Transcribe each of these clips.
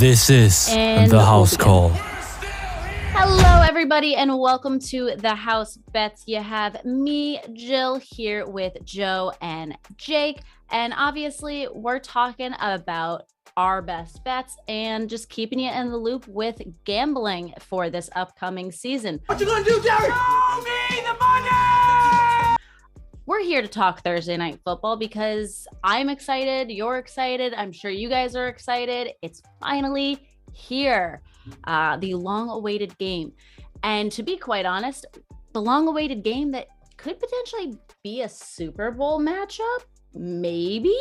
This is And the house call. Hello, everybody, and welcome to the House Bets. You have me, Jill, here with Joe and Jake. And obviously, we're talking about our best bets and just keeping you in the loop with gambling for this upcoming season. What you gonna do, Jerry? Show me the money! We're here to talk Thursday night football because I'm excited, you're excited, I'm sure you guys are excited. It's finally here, uh, the long awaited game. And to be quite honest, the long awaited game that could potentially be a Super Bowl matchup, maybe.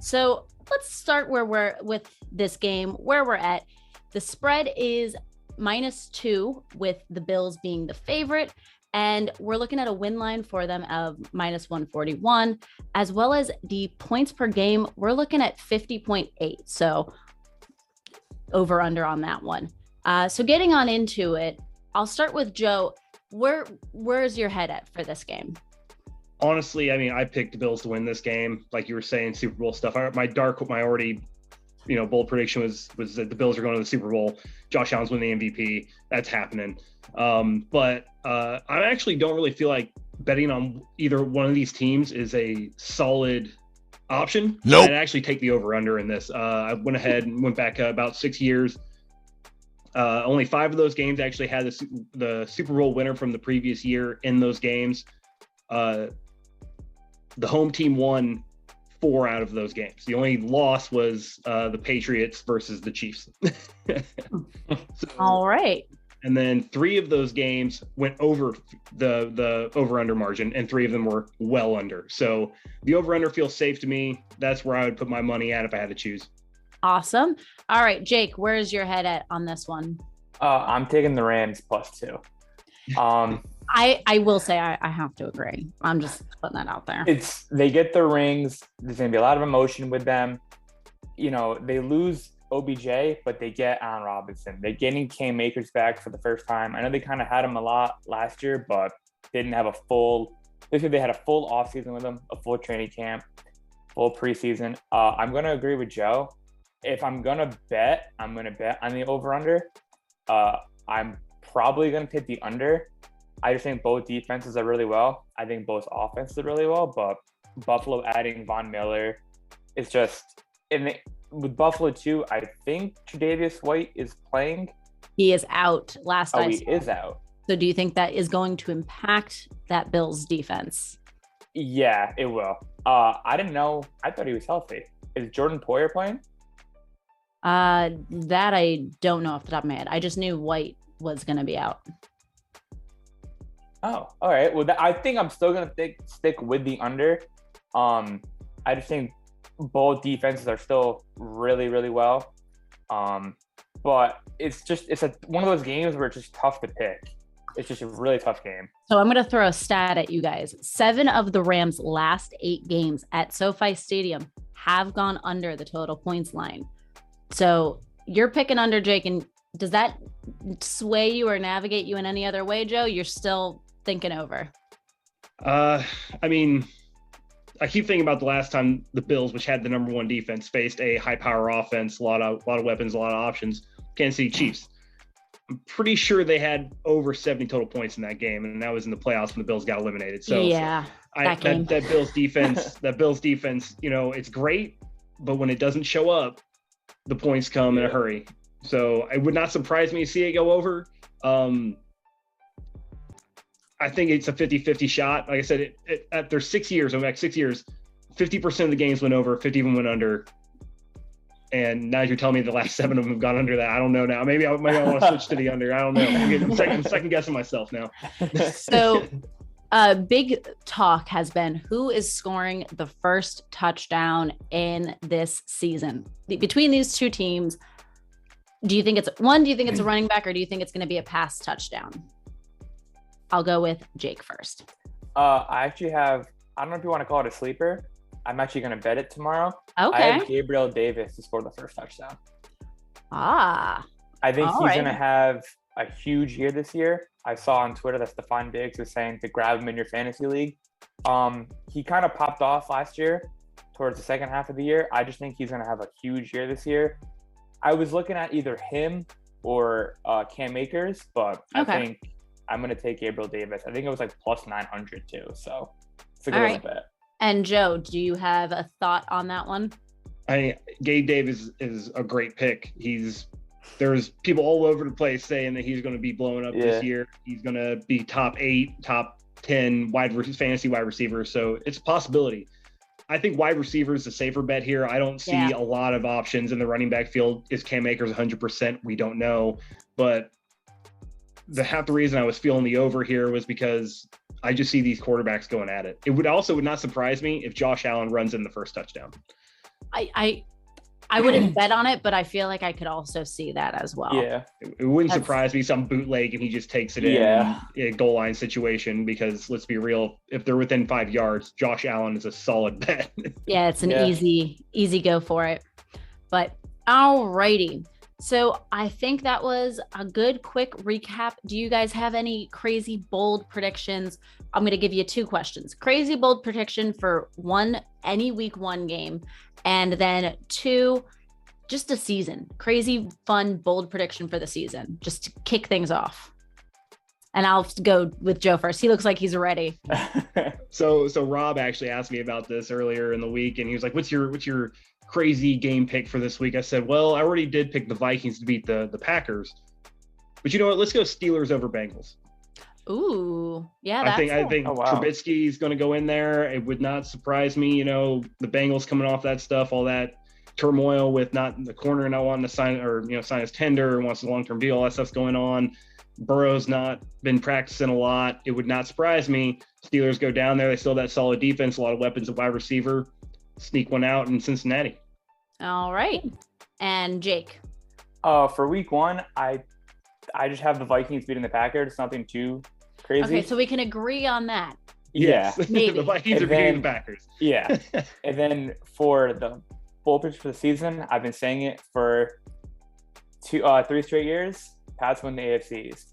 So let's start where we're with this game, where we're at. The spread is minus two, with the Bills being the favorite. And we're looking at a win line for them of minus 141, as well as the points per game. We're looking at 50.8. So over under on that one. Uh, so getting on into it, I'll start with Joe. Where where's your head at for this game? honestly, I mean, I picked the Bills to win this game. Like you were saying, Super Bowl stuff. I, my dark, my already, you know, bold prediction was was that the Bills are going to the Super Bowl. Josh Allen's winning the MVP. That's happening. Um, but uh, I actually don't really feel like betting on either one of these teams is a solid option. Nope. I'd actually take the over under in this. Uh, I went ahead and went back uh, about six years. Uh, only five of those games actually had the, the Super Bowl winner from the previous year in those games. Uh, the home team won four out of those games. The only loss was uh, the Patriots versus the Chiefs. So- All right. and then three of those games went over the the over under margin, and three of them were well under. So the over under feels safe to me. That's where I would put my money at if I had to choose. Awesome. All right, Jake, where's your head at on this one? Uh, I'm taking the Rams plus two. Um, I I will say I, I have to agree. I'm just putting that out there. it's they get the rings. There's gonna be a lot of emotion with them. You know, they lose OBJ, but they get Allen Robinson. They're getting Cam Akers back for the first time. I know they kind of had him a lot last year, but didn't have a full. This they had a full offseason with him, a full training camp, full preseason. Uh, I'm gonna agree with Joe. If I'm gonna bet, I'm gonna bet on the over under. Uh, I'm probably gonna pick the under. I just think both defenses are really well. I think both offenses are really well, but Buffalo adding Von Miller, is just in the, with Buffalo too. I think Tre'Davious White is playing. He is out last Oh, I he saw. is out. So do you think that is going to impact that Bills defense? Yeah, it will. Uh, I didn't know. I thought he was healthy. Is Jordan Poyer playing? Uh that I don't know off the top of my head. I just knew White was gonna be out. Oh, all right. Well, th- I think I'm still gonna stick stick with the under. Um, I just think both defenses are still really, really well. Um, but it's just it's a one of those games where it's just tough to pick. It's just a really tough game. So I'm to throw a stat at you guys. Seven of the Rams' last eight games at SoFi Stadium have gone under the total points line. So you're picking under Jake, and does that sway you or navigate you in any other way, Joe? You're still thinking over. Uh, I mean, I keep thinking about the last time the Bills, which had the number one defense, faced a high power offense, a lot of a lot of weapons, a lot of options. Kansas City Chiefs. I'm pretty sure they had over 70 total points in that game, and that was in the playoffs when the Bills got eliminated. So yeah, I, that that, that Bills defense, that Bills defense, you know, it's great, but when it doesn't show up, the points come in a hurry. So it would not surprise me to see it go over. Um, I think it's a 50-50 shot. Like I said, it, it, after six years, I'm back six years, 50% of the games went over, 50 of them went under. And now you're telling me the last seven of them have gone under that. I don't know now. Maybe I, maybe I want to switch to the under. I don't know. I'm second, I'm second guessing myself now. So, uh, big talk has been who is scoring the first touchdown in this season between these two teams. Do you think it's one? Do you think it's a running back, or do you think it's going to be a pass touchdown? I'll go with Jake first. uh, I actually have. I don't know if you want to call it a sleeper. I'm actually gonna bet it tomorrow. I Okay. have Gabriel Davis to score the first touchdown. Ah, I think he's right. going to have a huge year this year. I saw on Twitter that Stefon Diggs was saying to grab him in your fantasy league. Um, he kind of popped off last year towards the second half of the year. I just think he's going to have a huge year this year. I was looking at either him or uh, Cam Akers, but Okay. I think I'm gonna take Gabriel Davis. I think it was like plus 900 too, so it's a All good right. bet. And Joe, do you have a thought on that one? I Gabe Davis is a great pick. He's there's people all over the place saying that he's going to be blowing up Yeah. this year. He's going to be top eight, top ten wide re- fantasy wide receiver. So it's a possibility. I think wide receiver is a safer bet here. I don't see Yeah. a lot of options in the running back field. Is Cam Akers 100%? We don't know, but the half the reason I was feeling the over here was because I just see these quarterbacks going at it. It would also would not surprise me if Josh Allen runs in the first touchdown. I I, I wouldn't bet on it, but I feel like I could also see that as well. Yeah, It, it wouldn't That's- surprise me some bootleg and he just takes it in Yeah. a goal line situation because let's be real, if they're within five yards, Josh Allen is a solid bet. Yeah, it's an Yeah. easy, easy go for it. But alrighty. So I think that was a good quick recap. Do you guys have any crazy bold predictions? I'm gonna give you two questions. Crazy bold prediction for one any week one game, and then two, just a season. Crazy fun bold prediction for the season, just to kick things off. And I'll go with Joe first. He looks like he's ready. so so Rob actually asked me about this earlier in the week and he was like, What's your what's your crazy game pick for this week? I said, Well, I already did pick the Vikings to beat the the Packers. But you know what? Let's go Steelers over Bengals. Ooh, yeah, I that's think I think Oh, wow. Trubisky is going to go in there. It would not surprise me. You know, the Bengals coming off that stuff, all that turmoil with not in the corner not wanting to sign or you know sign his tender, wants a long term deal. All that stuff's going on. Burrow's not been practicing a lot. It would not surprise me. Steelers go down there. They still have that solid defense, a lot of weapons at wide receiver. Sneak one out in Cincinnati. All right. And Jake. uh, for week one, I I just have the Vikings beating the Packers. It's nothing too crazy. Okay, so we can agree on that. yeah, Yes. maybe. the Vikings And are beating the Packers. yeah. and then for the bull pitch for the season, I've been saying it for two, uh, three straight years. Pats win the AFC East.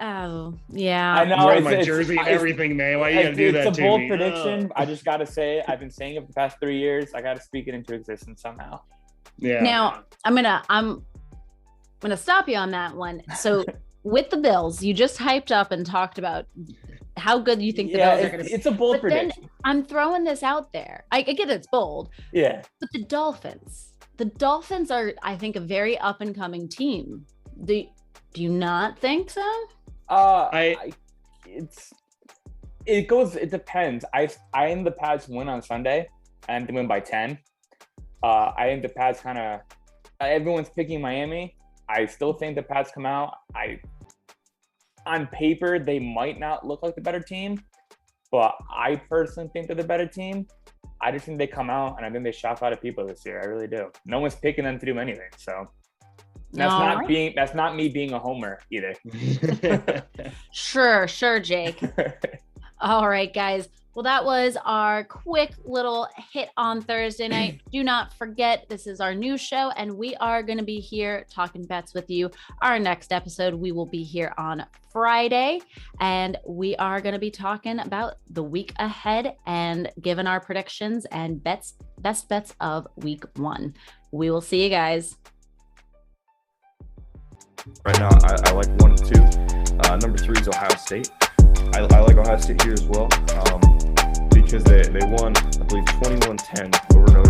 Oh, yeah. I know. I'm wearing it's- my it's- jersey and it's- everything, man. Why you gotta do that it's to a bold me? prediction. Oh. I just gotta say. I've been saying it for the past three years. I gotta speak it into existence somehow. Yeah. Now, I'm going to I'm going to stop you on that one. So, with the Bills, you just hyped up and talked about how good you think the yeah, Bills are going to be. it's a bold But then- prediction. I'm throwing this out there. I, I get it's bold, yeah, but the Dolphins. The Dolphins are I think a very up and coming team. Do do you not think so? Uh, I- I, it's it goes. It depends. I I am the Pats win on Sunday and they win by ten. Uh, I think the Pats kind of everyone's picking Miami. I still think the Pats come out. I on paper they might not look like the better team, but I personally think they're the better team. I just think they come out and I think they shock a lot of people this year. I really do. No one's picking them to do anything. So that's All not right. being that's not me being a homer either. Sure, sure, Jake. All right, guys. Well, that was our quick little hit on Thursday night. Do not forget, this is our new show, and we are going to be here talking bets with you. Our next episode, we will be here on Friday, and we are going to be talking about the week ahead and giving our predictions and bets, best bets of week one. We will see you guys. Right now, I, I like one and two. Uh, number three is Ohio State. I, I, like Ohio State here as well um, because they, they won, I believe, 21 10 over Notre